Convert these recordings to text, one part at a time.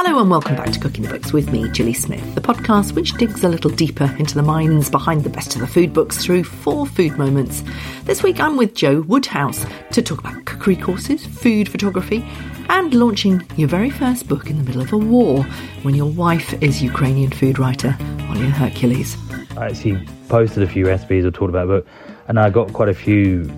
Hello and welcome back to Cooking the Books with me, Gilly Smith, the podcast which digs a little deeper into the minds behind the best of the food books through four food moments. This week I'm with Joe Woodhouse to talk about cookery courses, food photography, and launching your very first book in the middle of a war when your wife is Ukrainian food writer Olia Hercules. I actually posted a few recipes or talked about a book, and I got quite a few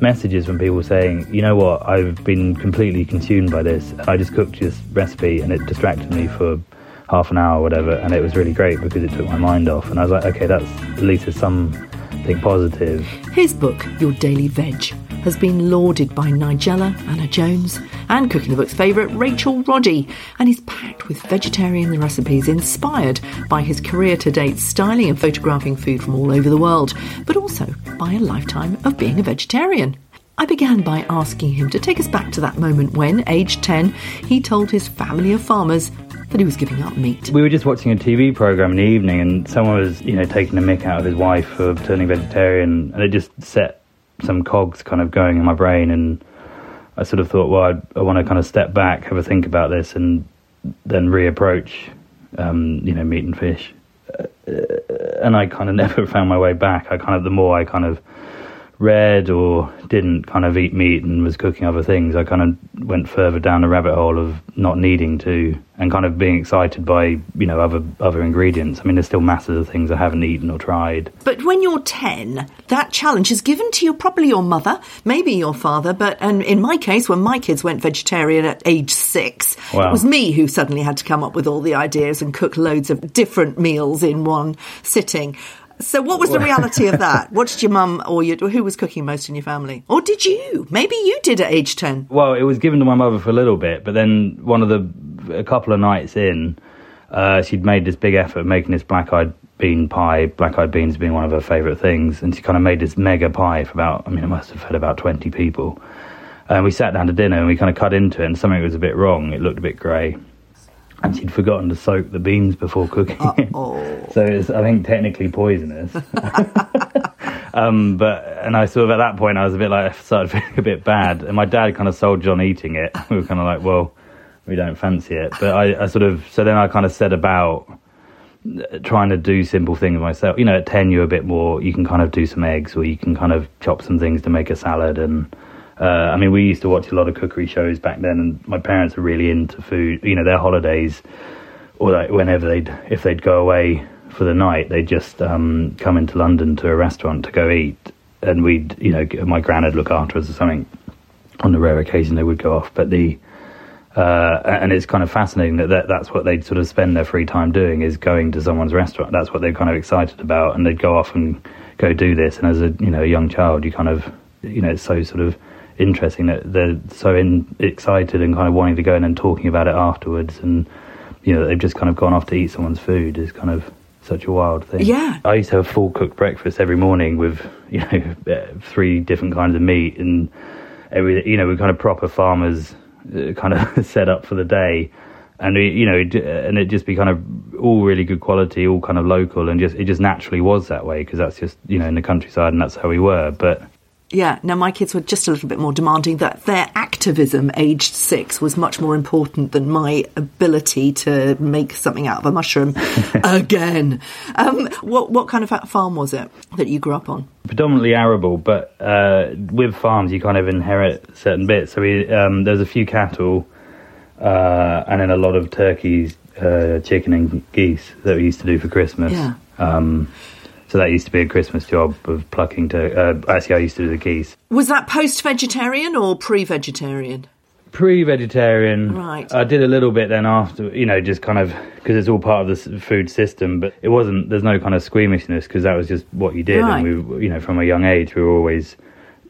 messages from people saying, you know what, I've been completely consumed by this. I just cooked this recipe and it distracted me for half an hour or whatever, and it was really great because it took my mind off. And I was like, okay, that's at least something positive. His book, Your Daily Veg, has been lauded by Nigella, Anna Jones, and Cooking the Book's favourite Rachel Roddy, and is packed with vegetarian recipes inspired by his career to date styling and photographing food from all over the world, but also by a lifetime of being a vegetarian. I began by asking him to take us back to that moment when, aged 10, he told his family of farmers that he was giving up meat. We were just watching a TV program in the evening, and someone was, you know, taking a mick out of his wife for turning vegetarian, and it just set some cogs kind of going in my brain, and I sort of thought, well, I, I want to kind of step back, have a think about this, and then reapproach, um, you know, meat and fish. Uh, and I kind of never found my way back. I kind of, the more I kind of read or didn't kind of eat meat and was cooking other things, I kind of went further down the rabbit hole of not needing to and kind of being excited by you know other other ingredients. I mean, there's still masses of things I haven't eaten or tried. But when you're ten, that challenge is given to you probably your mother, maybe your father, but and in my case, when my kids went vegetarian at age six, Wow. it was me who suddenly had to come up with all the ideas and cook loads of different meals in one sitting. So, what was the reality of that? What did your mum or your, who was cooking most in your family? Or did you? Maybe you did at age 10. Well, it was given to my mother for a little bit, but then one of the a couple of nights in, uh, she'd made this big effort making this black eyed bean pie. Black eyed beans being one of her favourite things, and she kind of made this mega pie for about. I mean, it must have fed about twenty people. And we sat down to dinner and we kind of cut into it, and something was a bit wrong. It looked a bit grey, and she'd forgotten to soak the beans before cooking. So it's, I think, technically poisonous. um, but and I sort of at that point I was a bit like I started feeling a bit bad, and my dad kind of sold on eating it. We were kind of like, well, we don't fancy it. But I, I sort of so then I kind of set about uh, trying to do simple things myself. You know, at ten you're a bit more. You can kind of do some eggs, or you can kind of chop some things to make a salad. And uh, I mean, we used to watch a lot of cookery shows back then, and my parents were really into food. You know, their holidays or like whenever they'd if they'd go away for the night, they'd just um, come into London to a restaurant to go eat, and we'd you know my gran would look after us or something. On the rare occasion they would go off, but the uh, and it's kind of fascinating that, that that's what they'd sort of spend their free time doing is going to someone's restaurant. That's what they're kind of excited about, and they'd go off and go do this. And as a you know a young child, you kind of you know it's so sort of interesting that they're so in, excited and kind of wanting to go in and talking about it afterwards, and you know they've just kind of gone off to eat someone's food is kind of such a wild thing. Yeah. I used to have a full cooked breakfast every morning with you know uh, three different kinds of meat. And every you know we're kind of proper farmers uh, kind of set up for the day. And we, you know and it just be kind of all really good quality all kind of local. And just it just naturally was that way because that's just you know in the countryside and that's how we were. But Yeah, now my kids were just a little bit more demanding that their activism, aged six, was much more important than my ability to make something out of a mushroom again. Um, what, what kind of farm was it that you grew up on? predominantly arable, but uh, with farms you kind of inherit certain bits. So we um, there's a few cattle, uh, and then a lot of turkeys, uh, chicken, and geese that we used to do for Christmas. Yeah. Um, so that used to be a Christmas job of plucking to. Uh, actually, I used to do the geese. Was that post vegetarian or pre vegetarian? Pre-vegetarian, Right. I did a little bit then after, you know, just kind of because it's all part of the food system. But it wasn't. There's no kind of squeamishness because that was just what you did, Right. and we, you know, from a young age, we were always,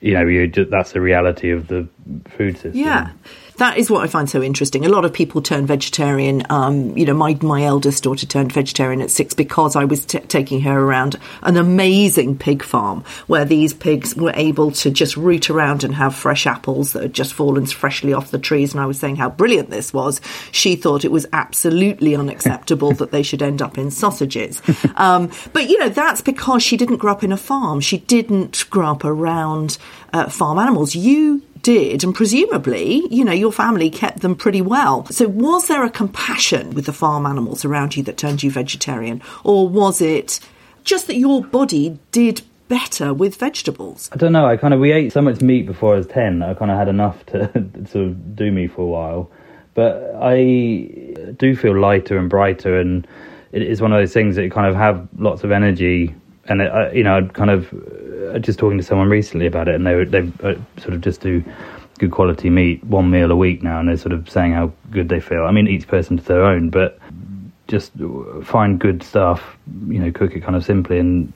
you know, you just, that's the reality of the food system. Yeah. That is what I find so interesting. A lot of people turn vegetarian. Um, you know, my my eldest daughter turned vegetarian at six because I was t- taking her around an amazing pig farm where these pigs were able to just root around and have fresh apples that had just fallen freshly off the trees. And I was saying how brilliant this was. She thought it was absolutely unacceptable that they should end up in sausages. Um, but you know, that's because she didn't grow up in a farm. She didn't grow up around uh, farm animals. You did, and presumably, you know, your family kept them pretty well. So, was there a compassion with the farm animals around you that turned you vegetarian, or was it just that your body did better with vegetables? I don't know. I kind of we ate so much meat before I was ten. I kind of had enough to sort of do me for a while, but I uh, do feel lighter and brighter, and it is one of those things that you kind of have lots of energy. And it, I, you know, I'd kind of uh, just talking to someone recently about it, and they they uh, sort of just do good quality meat one meal a week now, and they're sort of saying how good they feel. I mean, each person to their own, but just find good stuff, you know, cook it kind of simply and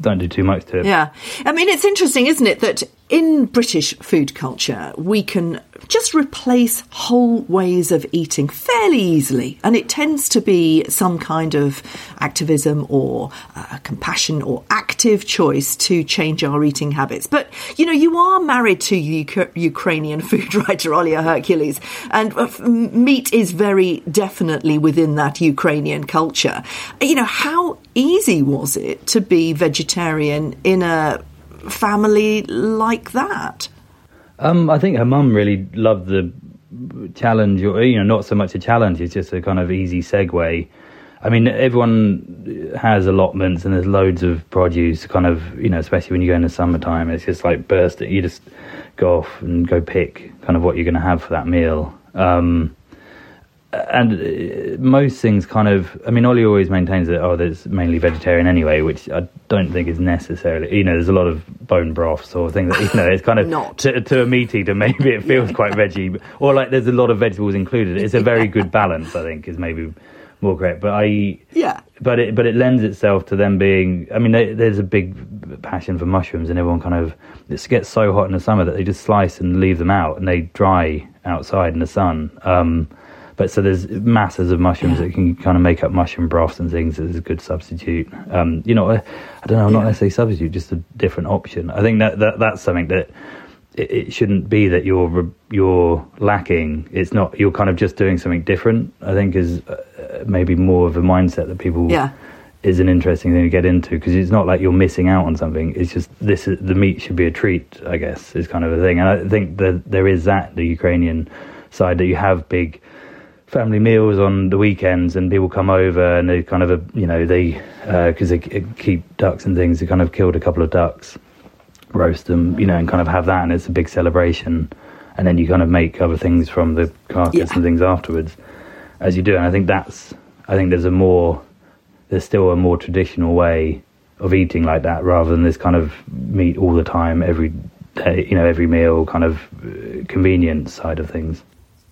don't do too much to it. Yeah. I mean, it's interesting, isn't it, that in British food culture, we can just replace whole ways of eating fairly easily. And it tends to be some kind of activism or uh, compassion or active choice to change our eating habits. But, you know, you are married to Uk- Ukrainian food writer Olia Hercules, and uh, meat is very definitely within that Ukrainian culture. You know, how easy was it to be vegetarian in a family like that? Um, I think her mum really loved the challenge, or you know, not so much a challenge. It's just a kind of easy segue. I mean, everyone has allotments, and there's loads of produce. Kind of, you know, especially when you go in the summertime, it's just like bursting. You just go off and go pick kind of what you're going to have for that meal. Um, and uh, most things kind of i mean ollie always maintains that oh there's mainly vegetarian anyway which i don't think is necessarily you know there's a lot of bone broths or things that you know it's kind of Not. To, to, a meat eater maybe it feels quite veggie or like there's a lot of vegetables included. It's a very good balance i think is maybe more correct but i yeah. but it but it lends itself to them being i mean they, there's a big passion for mushrooms and everyone kind of it gets so hot in the summer that they just slice and leave them out and they dry outside in the sun. Um, but so there's masses of mushrooms yeah. that can kind of make up mushroom broths and things as a good substitute. Um, you know, I, I don't know, not necessarily substitute, just a different option. I think that, that that's something that it, it, shouldn't be that you're you're lacking. It's not. You're kind of just doing something different. I think is uh, maybe more of a mindset that people. Yeah. Is an interesting thing to get into because it's not like you're missing out on something. It's just this is, the meat should be a treat, I guess, is kind of a thing. And I think that there is that the Ukrainian side that you have big family meals on the weekends and people come over and they kind of, you know, they, because uh, they keep ducks and things, they kind of killed a couple of ducks, roast them, you know, and kind of have that and it's a big celebration. And then you kind of make other things from the carcass yeah. and things afterwards as you do. And I think that's, I think there's a more, there's still a more traditional way of eating like that rather than this kind of meat all the time, every day, you know, every meal kind of uh, convenience side of things.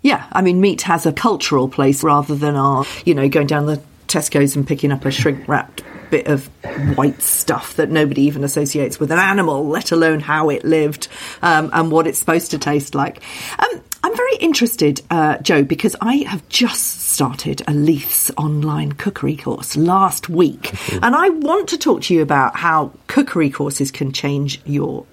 Yeah, I mean, meat has a cultural place rather than our, you know, going down the Tesco's and picking up a shrink wrapped bit of white stuff that nobody even associates with an animal, let alone how it lived um, and what it's supposed to taste like. Um, I'm very interested, uh, Joe, because I have just started a Leith's online cookery course last week. And I want to talk to you about how cookery courses can change your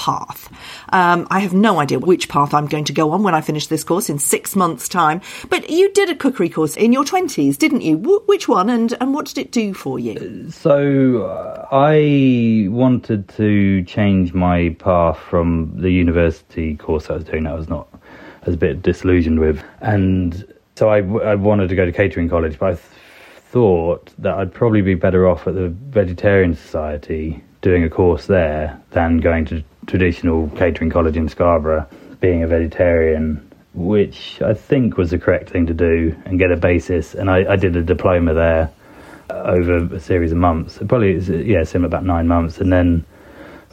path. Um, I have no idea which path I'm going to go on when I finish this course in six months' time. But you did a cookery course in your 20s, didn't you? W- which one and, and what did it do for you? So uh, I wanted to change my path from the university course I was doing that I was not, I was a bit disillusioned with. And so I, I wanted to go to catering college, but I th- thought that I'd probably be better off at the Vegetarian Society doing a course there than going to traditional catering college in Scarborough, being a vegetarian, which I think was the correct thing to do and get a basis. And I, I did a diploma there over a series of months. Probably, yeah, similar about nine months, and then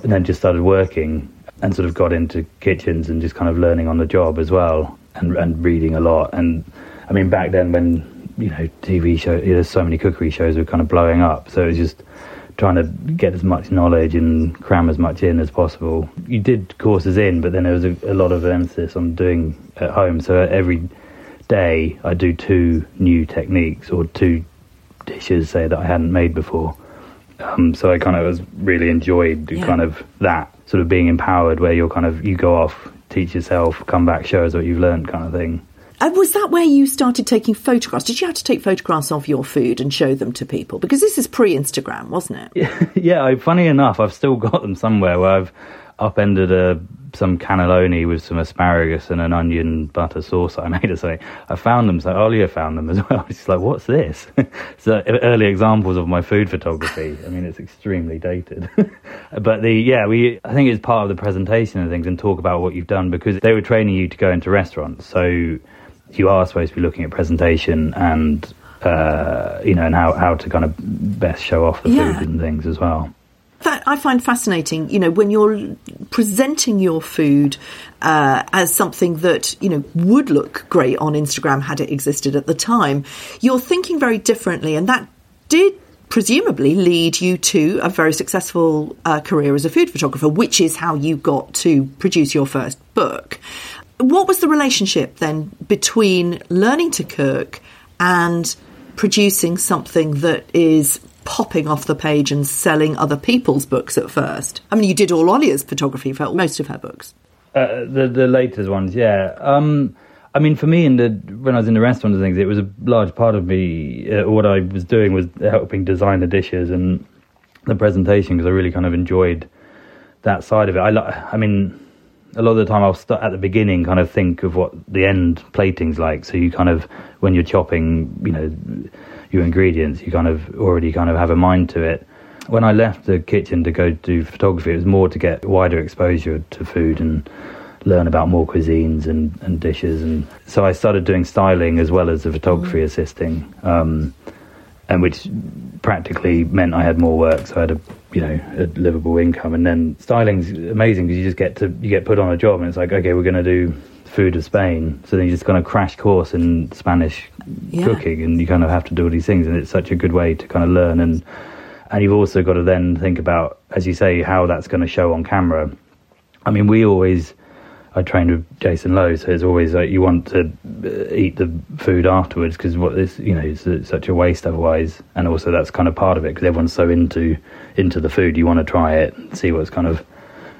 and then just started working and sort of got into kitchens and just kind of learning on the job as well and and reading a lot. And I mean, back then when you know TV shows, there's so many cookery shows were kind of blowing up, so it was just trying to get as much knowledge and cram as much in as possible. You did courses in, but then there was a, a lot of emphasis on doing at home. So every day I do two new techniques or two dishes, say that I hadn't made before. Um, so I kind of was really enjoyed yeah. kind of that sort of being empowered, where you're kind of you go off, teach yourself, come back, show us what you've learned, kind of thing. And was that where you started taking photographs? Did you have to take photographs of your food and show them to people? Because this is pre-Instagram, wasn't it? Yeah, yeah. Funny enough, I've still got them somewhere where I've upended a some cannelloni with some asparagus and an onion butter sauce I made or something. I found them, so Olia found them as well. She's like, what's this? so early examples of my food photography. I mean, it's extremely dated. but the, yeah, we, I think it's part of the presentation and things and talk about what you've done because they were training you to go into restaurants. So you are supposed to be looking at presentation and, uh, you know, and how, how to kind of best show off the Yeah. food and things as well. That I find fascinating. You know, when you're presenting your food uh, as something that you know would look great on Instagram had it existed at the time, you're thinking very differently, and that did presumably lead you to a very successful uh, career as a food photographer, which is how you got to produce your first book. What was the relationship then between learning to cook and producing something that is popping off the page and selling other people's books at first? I mean, you did all Olia's photography for most of her books. Uh, the the latest ones, yeah. Um, I mean, for me, in the when I was in the restaurant and things, it was a large part of me. Uh, what I was doing was helping design the dishes and the presentation because I really kind of enjoyed that side of it. I, I mean, a lot of the time I'll start at the beginning, kind of think of what the end plating's like. So you kind of, when you're chopping, you know, your ingredients, you kind of already kind of have a mind to it. When I left the kitchen to go do photography, it was more to get wider exposure to food and learn about more cuisines and, and dishes. And so I started doing styling as well as the photography assisting. Um, and which practically meant I had more work, so I had a you know a livable income. And then styling's amazing because you just get to you get put on a job, and it's like okay, we're going to do food of Spain. So then you just kind of crash course in Spanish Yeah. cooking, and you kind of have to do all these things, and it's such a good way to kind of learn. And and you've also got to then think about, as you say, how that's going to show on camera. I mean, we always. I trained with Jason Lowe, so it's always like you want to uh, eat the food afterwards because what this, you know, it's, such a waste otherwise. And also that's kind of part of it because everyone's so into into the food. You want to try it, see what's kind of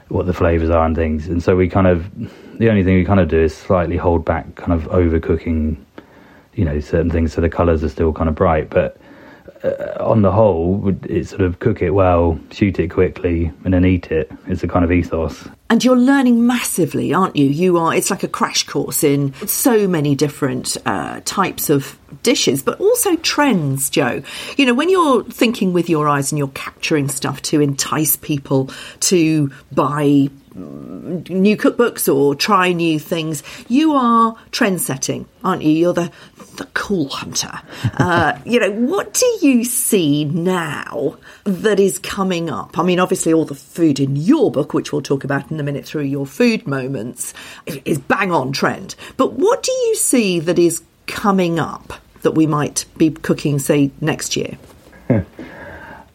what the flavors are and things. And so we kind of the only thing we kind of do is slightly hold back, kind of overcooking, you know, certain things so the colors are still kind of bright, but uh, on the whole, it's sort of cook it well, shoot it quickly, and then eat it. It's a kind of ethos. And you're learning massively, aren't you? You are. It's like a crash course in so many different uh, types of dishes, but also trends, Joe. You know, when you're thinking with your eyes and you're capturing stuff to entice people to buy new cookbooks or try new things, you are trend setting, aren't you? You're the the cool hunter. Uh, you know, what do you see now that is coming up? I mean, obviously, all the food in your book, which we'll talk about in a minute through your food moments, is bang on trend. But what do you see that is coming up that we might be cooking, say, next year?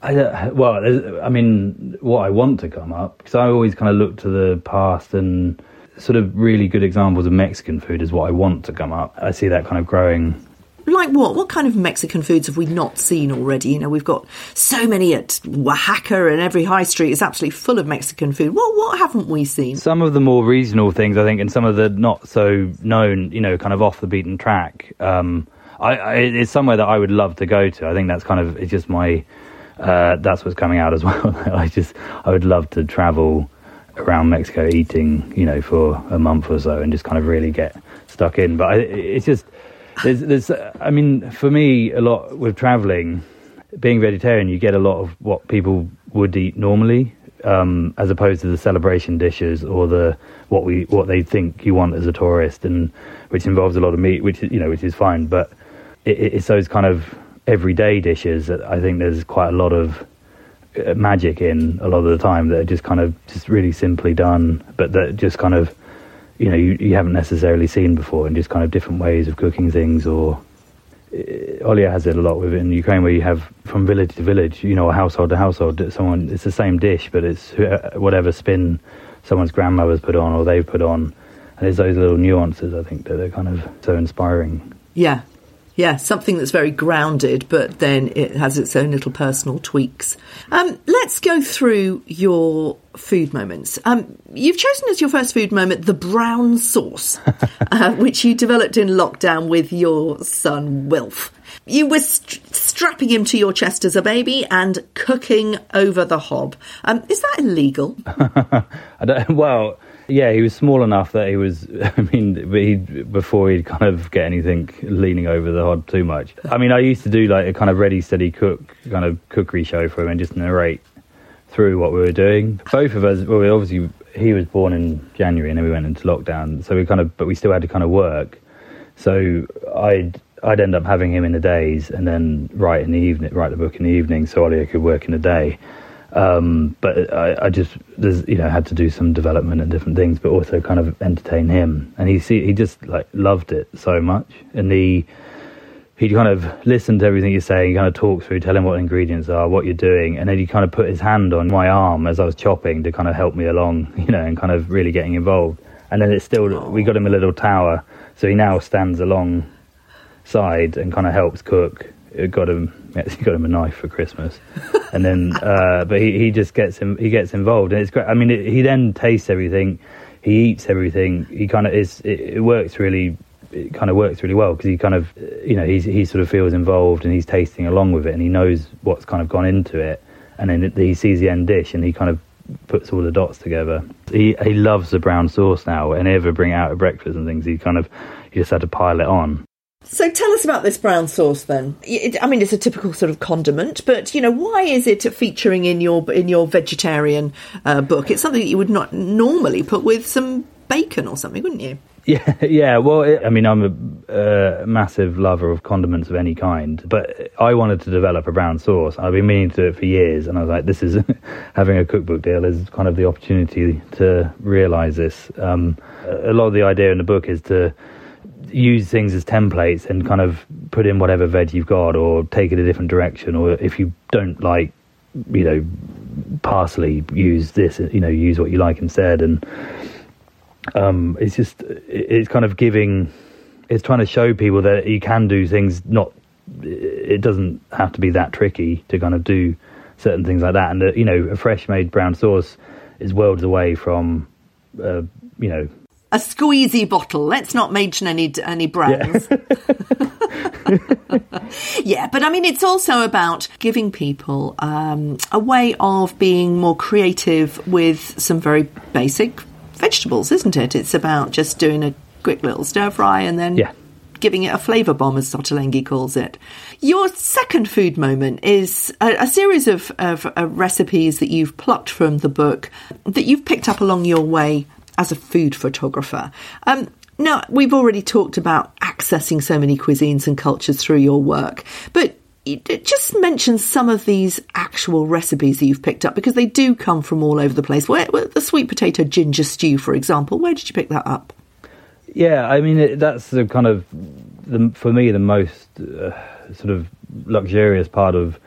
I, uh, well, I mean, what I want to come up because I always kind of look to the past and sort of really good examples of Mexican food is what I want to come up. I see that kind of growing. Like what? What kind of Mexican foods have we not seen already? You know, we've got so many at Wahaca and every high street is absolutely full of Mexican food. What what haven't we seen? Some of the more regional things, I think, and some of the not so known, you know, kind of off the beaten track. Um, I, I, it's somewhere that I would love to go to. I think that's kind of it's just my uh, that's what's coming out as well. I just I would love to travel around Mexico eating, you know, for a month or so and just kind of really get stuck in. But I, it's just there's there's I mean for me a lot with traveling, being vegetarian, you get a lot of what people would eat normally. Um, as opposed to the celebration dishes or the what we what they think you want as a tourist, and which involves a lot of meat, which you know which is fine, but it, it's those kind of everyday dishes that I think there's quite a lot of uh, magic in a lot of the time that are just kind of just really simply done, but that just kind of you know you, you haven't necessarily seen before, and just kind of different ways of cooking things. Or uh, Olia has it a lot with it in Ukraine, where you have from village to village, you know, household to household, someone it's the same dish, but it's uh, whatever spin someone's grandmother's put on or they've put on, and there's those little nuances I think that are kind of so inspiring. Yeah. Yeah, something that's very grounded, but then it has its own little personal tweaks. Um, let's go through your food moments. Um, you've chosen as your first food moment the brown sauce, uh, which you developed in lockdown with your son Wilf. You were st- strapping him to your chest as a baby and cooking over the hob. Um, is that illegal? I don't, well, yeah, he was small enough that he was. I mean, he, before he'd kind of get anything leaning over the hob too much. I mean, I used to do like a kind of ready, steady cook kind of cookery show for him and just narrate through what we were doing. Both of us, well, we obviously, he was born in January and then we went into lockdown, so we kind of, but we still had to kind of work. So I'd I'd end up having him in the days and then write in the evening, write the book in the evening, so Ollie could work in the day. Um, but I, I, just, you know, had to do some development and different things, but also kind of entertain him. And he see, he just like loved it so much, and he he kind of listened to everything you're saying, kind of talk through, tell him what ingredients are, what you're doing, and then he kind of put his hand on my arm as I was chopping to kind of help me along, you know, and kind of really getting involved. And then it's still we got him a little tower, so he now stands along side and kind of helps cook got him he got him a knife for Christmas, and then uh, but he, he just gets him he gets involved and it's great. I mean, it, he then tastes everything, he eats everything. He kind of is it, it works really. It kind of works really well because he kind of, you know, he's, he sort of feels involved and he's tasting along with it and he knows what's kind of gone into it. And then it, he sees the end dish and he kind of puts all the dots together. He he loves the brown sauce now, and ever bring it out at breakfast and things. He kind of he just had to pile it on. So tell us about this brown sauce then. It, I mean, it's a typical sort of condiment, but you know, why is it featuring in your in your vegetarian uh, book? It's something that you would not normally put with some bacon or something, wouldn't you? Yeah, yeah. Well, it, I mean, I'm a uh, massive lover of condiments of any kind, but I wanted to develop a brown sauce. I've been meaning to do it for years, and I was like, this is having a cookbook deal is kind of the opportunity to realise this. Um, a lot of the idea in the book is to use things as templates and kind of put in whatever veg you've got or take it a different direction or if you don't like you know parsley use this you know use what you like instead. And um, it's just it's kind of giving it's trying to show people that you can do things not it doesn't have to be that tricky to kind of do certain things like that. And uh, you know a fresh made brown sauce is worlds away from uh, you know a squeezy bottle. Let's not mention any any brands. Yeah. yeah, but I mean, it's also about giving people um, a way of being more creative with some very basic vegetables, isn't it? It's about just doing a quick little stir fry and then yeah. giving it a flavour bomb, as Ottolenghi calls it. Your second food moment is a, a series of, of, of recipes that you've plucked from the book that you've picked up along your way as a food photographer. Um, now, we've already talked about accessing so many cuisines and cultures through your work, but just mention some of these actual recipes that you've picked up because they do come from all over the place. Where, where the sweet potato ginger stew, for example, where did you pick that up? Yeah, I mean it, that's the kind of the, for me the most uh, sort of luxurious part of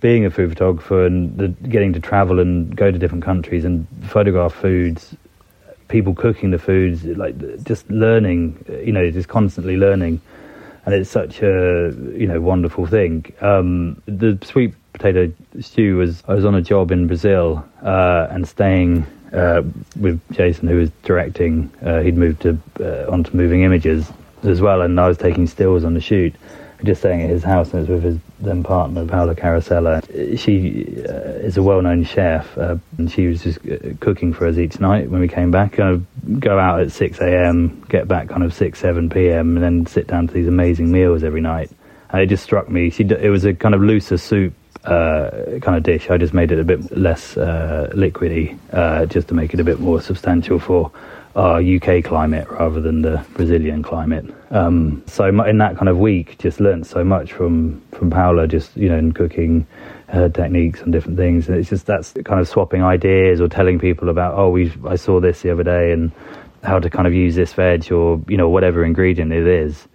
being a food photographer and the, getting to travel and go to different countries and photograph foods people cooking the foods, like just learning, you know, just constantly learning, and it's such a you know wonderful thing. Um, the sweet potato stew was I was on a job in Brazil uh, and staying uh, with Jason, who was directing. Uh, he'd moved to uh, onto Moving Images as well, and I was taking stills on the shoot just staying at his house and it was with his then partner Paola Carosella. She uh, is a well-known chef uh, and she was just uh, cooking for us each night when we came back. Kind of go out at 6 a.m., get back kind of 6, 7 p.m. and then sit down to these amazing meals every night. And it just struck me. She, it was a kind of looser soup uh, kind of dish. I just made it a bit less uh, liquidy, uh, just to make it a bit more substantial for our UK climate rather than the Brazilian climate. Um, so in that kind of week, just learnt so much from from Paola, just you know, in cooking her techniques and different things. And it's just that's kind of swapping ideas or telling people about, oh, we I saw this the other day and how to kind of use this veg or you know whatever ingredient it is.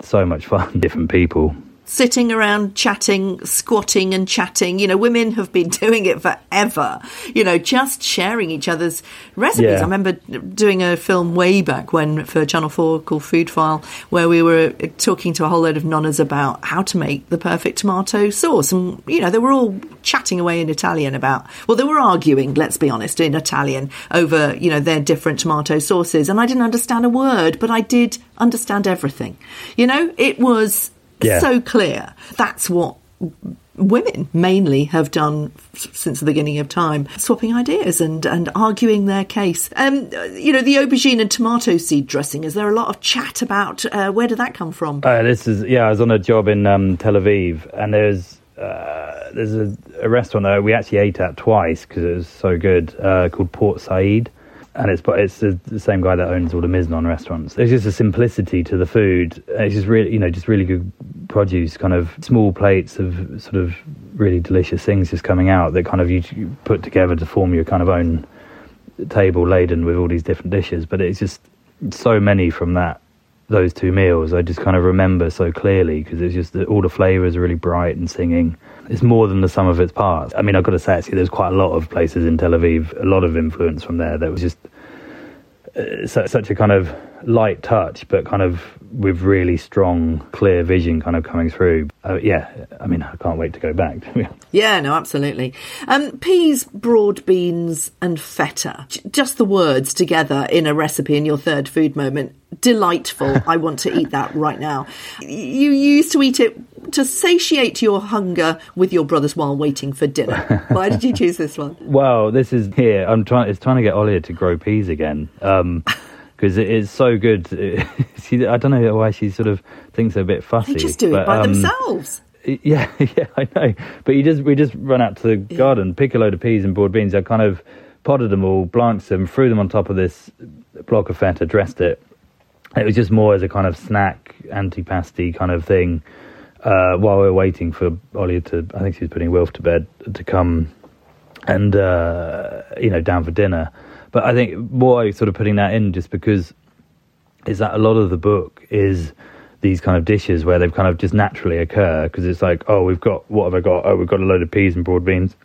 So much fun, different people sitting around chatting, squatting and chatting. You know, women have been doing it forever, you know, just sharing each other's recipes. Yeah. I remember doing a film way back when for Channel 4 called Food File, where we were uh, talking to a whole load of nonnas about how to make the perfect tomato sauce. And, you know, they were all chatting away in Italian about, well, they were arguing, let's be honest, in Italian over, you know, their different tomato sauces. And I didn't understand a word, but I did understand everything. You know, it was yeah. so clear. That's what women mainly have done since the beginning of time, swapping ideas and, and arguing their case. Um, you know, the aubergine and tomato seed dressing, is there a lot of chat about uh, where did that come from? Uh, this is, yeah, I was on a job in um, Tel Aviv and there's, uh, there's a, a, restaurant that we actually ate at twice because it was so good uh, called Port Said and it's but it's the, same guy that owns all the Miznon restaurants. There's just a simplicity to the food. It's just really, you know, just really good produce, kind of small plates of sort of really delicious things just coming out that kind of you put together to form your kind of own table laden with all these different dishes. But it's just so many from that those two meals. I just kind of remember so clearly because it's just all the flavors are really bright and singing it's more than the sum of its parts. I mean, I've got to say, actually, there's quite a lot of places in Tel Aviv, a lot of influence from there that was just uh, such a kind of light touch, but kind of with really strong, clear vision kind of coming through. Uh, yeah, I mean, I can't wait to go back. yeah, no, absolutely. Um, peas, broad beans, and feta. Just the words together in a recipe in your third food moment. Delightful. I want to eat that right now. You used to eat it to satiate your hunger with your brothers while waiting for dinner. Why did you choose this one? Well, this is here. I'm trying. It's trying to get Olia to grow peas again. Um, because it is so good. she, I don't know why she sort of thinks they're a bit fussy. They just do but, it by um, themselves. Yeah, yeah, I know. But you just we just run out to the yeah. garden, pick a load of peas and broad beans. I kind of potted them all, blanched them, threw them on top of this block of feta, dressed it. It was just more as a kind of snack, antipasti kind of thing uh, while we were waiting for Ollie to, I think she was putting Wilf to bed to come and uh, you know down for dinner. But I think why sort of putting that in just because is that a lot of the book is these kind of dishes where they've kind of just naturally occur because it's like oh we've got what have I got? Oh we've got a load of peas and broad beans.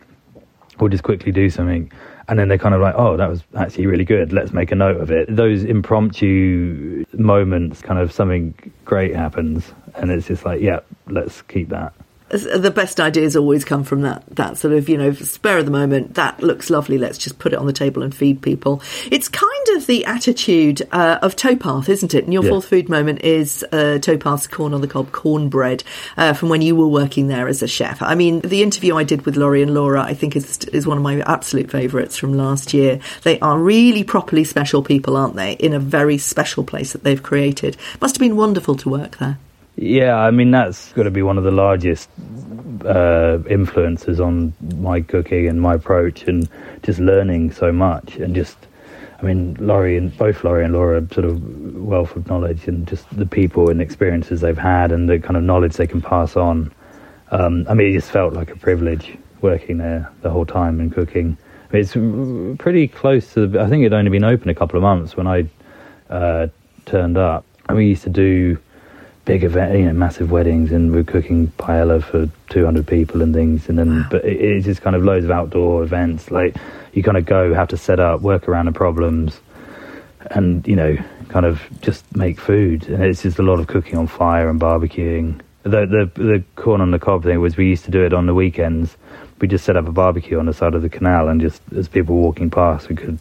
We'll just quickly do something. And then they're kind of like oh that was actually really good. Let's make a note of it. Those impromptu moments kind of something great happens. And it's just like, yeah, let's keep that the best ideas always come from that that sort of you know spare of the moment that looks lovely let's just put it on the table and feed people. It's kind of the attitude uh, of towpath isn't it? And your yeah. fourth food moment is uh, towpath's corn on the cob cornbread uh, from when you were working there as a chef. I mean the interview i did with lori and laura i think is is one of my absolute favourites from last year. They are really properly special people aren't they? In a very special place that they've created. Must have been wonderful to work there yeah, I mean that's got to be one of the largest uh, influences on my cooking and my approach, and just learning so much, and just, I mean, Lori and both Lori and Laura sort of wealth of knowledge, and just the people and experiences they've had, and the kind of knowledge they can pass on. Um, I mean, it just felt like a privilege working there the whole time and cooking. It's pretty close to. The, I think it'd only been open a couple of months when I uh, turned up, and we used to do big event, you know, massive weddings, and we're cooking paella for 200 people and things. And then, wow. but it, it's just kind of loads of outdoor events. Like you kind of go, have to set up, work around the problems, and you know, kind of just make food. And it's just a lot of cooking on fire and barbecuing. The the the corn on the cob thing was we used to do it on the weekends. We just set up a barbecue on the side of the canal, and just as people walking past, we could,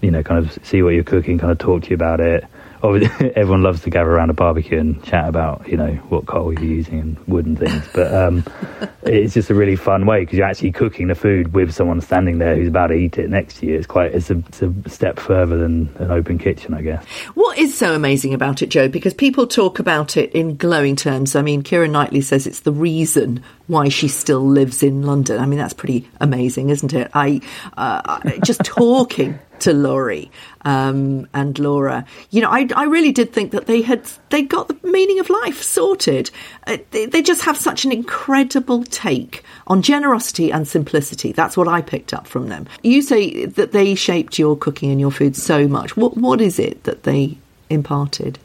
you know, kind of see what you're cooking, kind of talk to you about it everyone loves to gather around a barbecue and chat about you know what coal you're using and wood and things. But um, it's just a really fun way because you're actually cooking the food with someone standing there who's about to eat it next to you. It's quite it's a, it's a step further than an open kitchen, I guess. What is so amazing about it, Joe? Because people talk about it in glowing terms. I mean, Keira Knightley says it's the reason why she still lives in London. I mean, that's pretty amazing, isn't it? I uh, just talking to Lori um, and Laura. You know, I, I really did think that they had they got the meaning of life sorted. Uh, they, they just have such an incredible take on generosity and simplicity. That's what I picked up from them. You say that they shaped your cooking and your food so much. What what is it that they imparted?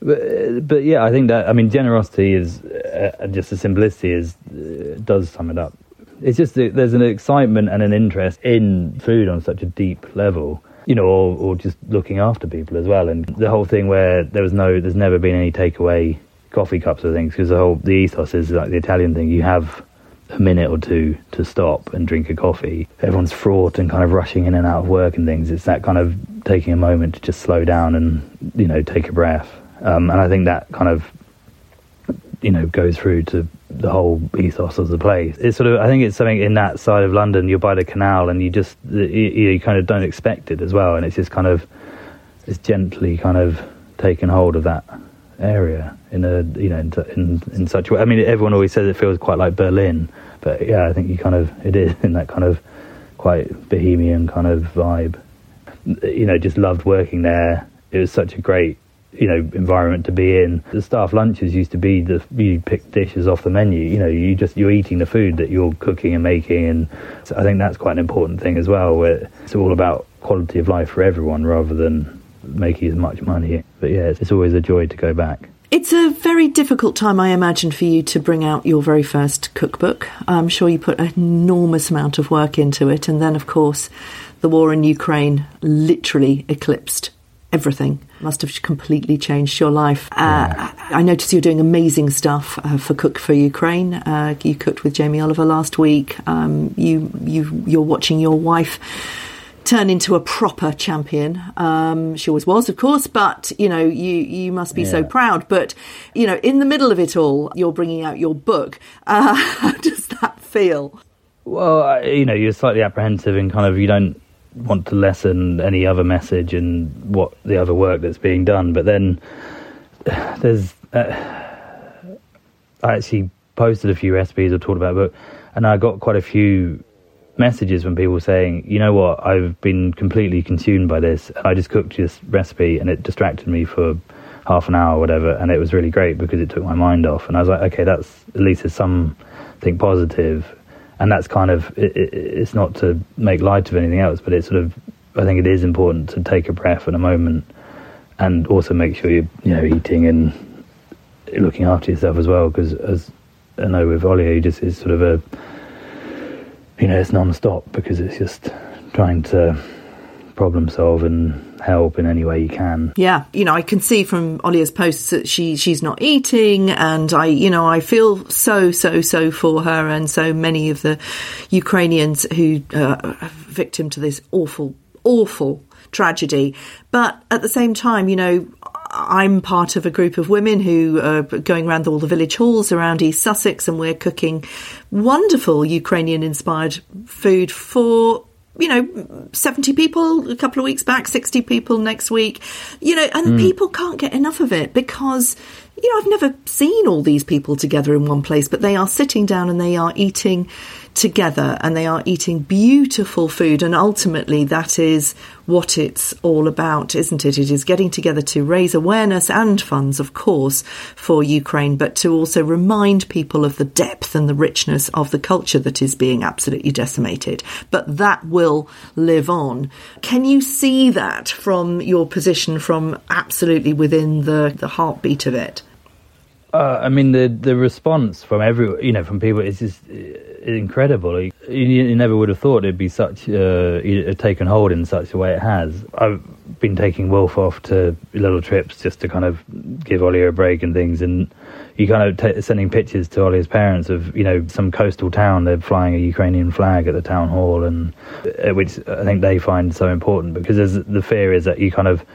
But, but yeah, I think that I mean generosity is uh, just the simplicity is uh, does sum it up it's just there's an excitement and an interest in food on such a deep level you know, or, or just looking after people as well. And the whole thing where there was no, there's never been any takeaway coffee cups or things because the whole the ethos is like the Italian thing. You have a minute or two to stop and drink a coffee. Everyone's fraught and kind of rushing in and out of work and things. It's that kind of taking a moment to just slow down and you know take a breath. Um, and I think that kind of you know go through to the whole ethos of the place. It's sort of I think it's something in that side of London. You're by the canal, and you just you, you kind of don't expect it as well, and it's just kind of it's gently kind of taken hold of that area in a you know in, in in such a way. I mean, everyone always says it feels quite like Berlin, but yeah, I think you kind of it is in that kind of quite bohemian kind of vibe. You know, just loved working there. It was such a great you know environment to be in. The staff lunches used to be the you pick dishes off the menu. You know, you just you're eating the food that you're cooking and making, and so I think that's quite an important thing as well. Where it's all about quality of life for everyone rather than making as much money. But yeah, it's, it's always a joy to go back. It's a very difficult time, I imagine, for you to bring out your very first cookbook. I'm sure you put an enormous amount of work into it, and then, of course, the war in Ukraine literally eclipsed everything. Must have completely changed your life. Uh, yeah. I notice you're doing amazing stuff uh, for Cook for Ukraine. Uh, you cooked with Jamie Oliver last week. Um, you you you're watching your wife turn into a proper champion. Um, she always was, of course, but you know, you you must be yeah. so proud. But you know, in the middle of it all, you're bringing out your book. Uh, how does that feel? Well, you know, you're slightly apprehensive and kind of you don't want to lessen any other message and what the other work that's being done. But then there's, uh, I actually posted a few recipes or talked about, but and I got quite a few messages from people saying, you know what, I've been completely consumed by this. I just cooked this recipe and it distracted me for half an hour or whatever, and it was really great because it took my mind off. And I was like, okay, that's at least there's something positive. And that's kind of it, it, it's not to make light of anything else, but it's sort of I think it is important to take a breath and a moment, and also make sure you're you know eating and looking after yourself as well. Because as I know with you just is sort of a you know, it's non-stop because it's just trying to problem solve and help in any way you can. Yeah, you know, I can see from Olia's posts that she she's not eating, and I, you know, I feel so so so for her and so many of the Ukrainians who uh, are victim to this awful awful tragedy. But at the same time, you know, I'm part of a group of women who are going around all the village halls around East Sussex, and we're cooking wonderful Ukrainian inspired food for you know, 70 people a couple of weeks back, 60 people next week, you know, and mm. people can't get enough of it because, you know, I've never seen all these people together in one place, but they are sitting down and they are eating together and they are eating beautiful food. And ultimately, that is what it's all about, isn't it? It is getting together to raise awareness and funds, of course, for Ukraine, but to also remind people of the depth and the richness of the culture that is being absolutely decimated. But that will live on. Can you see that from your position, from absolutely within the, the heartbeat of it? Uh, I mean, the the response from every you know from people is just uh, incredible. You, you never would have thought it'd be such uh, taken hold in such a way it has. I've been taking Wilf off to little trips just to kind of give Ollie a break and things, and you kind of t- sending pictures to Ollie's parents of you know some coastal town. They're flying a Ukrainian flag at the town hall, and uh, which I think they find so important because the fear is that you kind of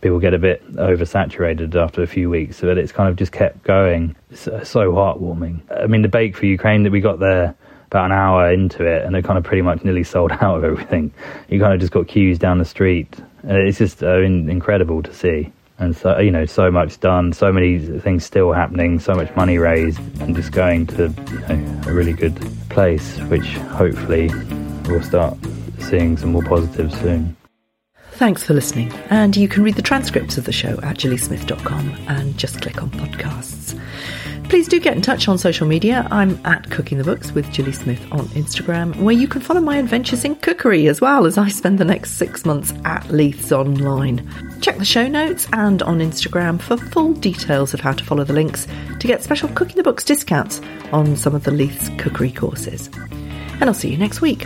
people get a bit oversaturated after a few weeks, but it's kind of just kept going. It's so heartwarming. I mean, the bake for Ukraine that we got there about an hour into it, and it kind of pretty much nearly sold out of everything. You kind of just got queues down the street, it's just uh, incredible to see. And so, you know, so much done, so many things still happening, so much money raised, and just going to you know, a really good place, which hopefully we'll start seeing some more positives soon. Thanks for listening, and you can read the transcripts of the show at gillysmith.com and just click on podcasts. Please do get in touch on social media. I'm at Cooking the Books with Gilly Smith on Instagram, where you can follow my adventures in cookery as well as I spend the next six months at Leith's online. Check the show notes and on Instagram for full details of how to follow the links to get special Cooking the Books discounts on some of the Leith's cookery courses. And I'll see you next week.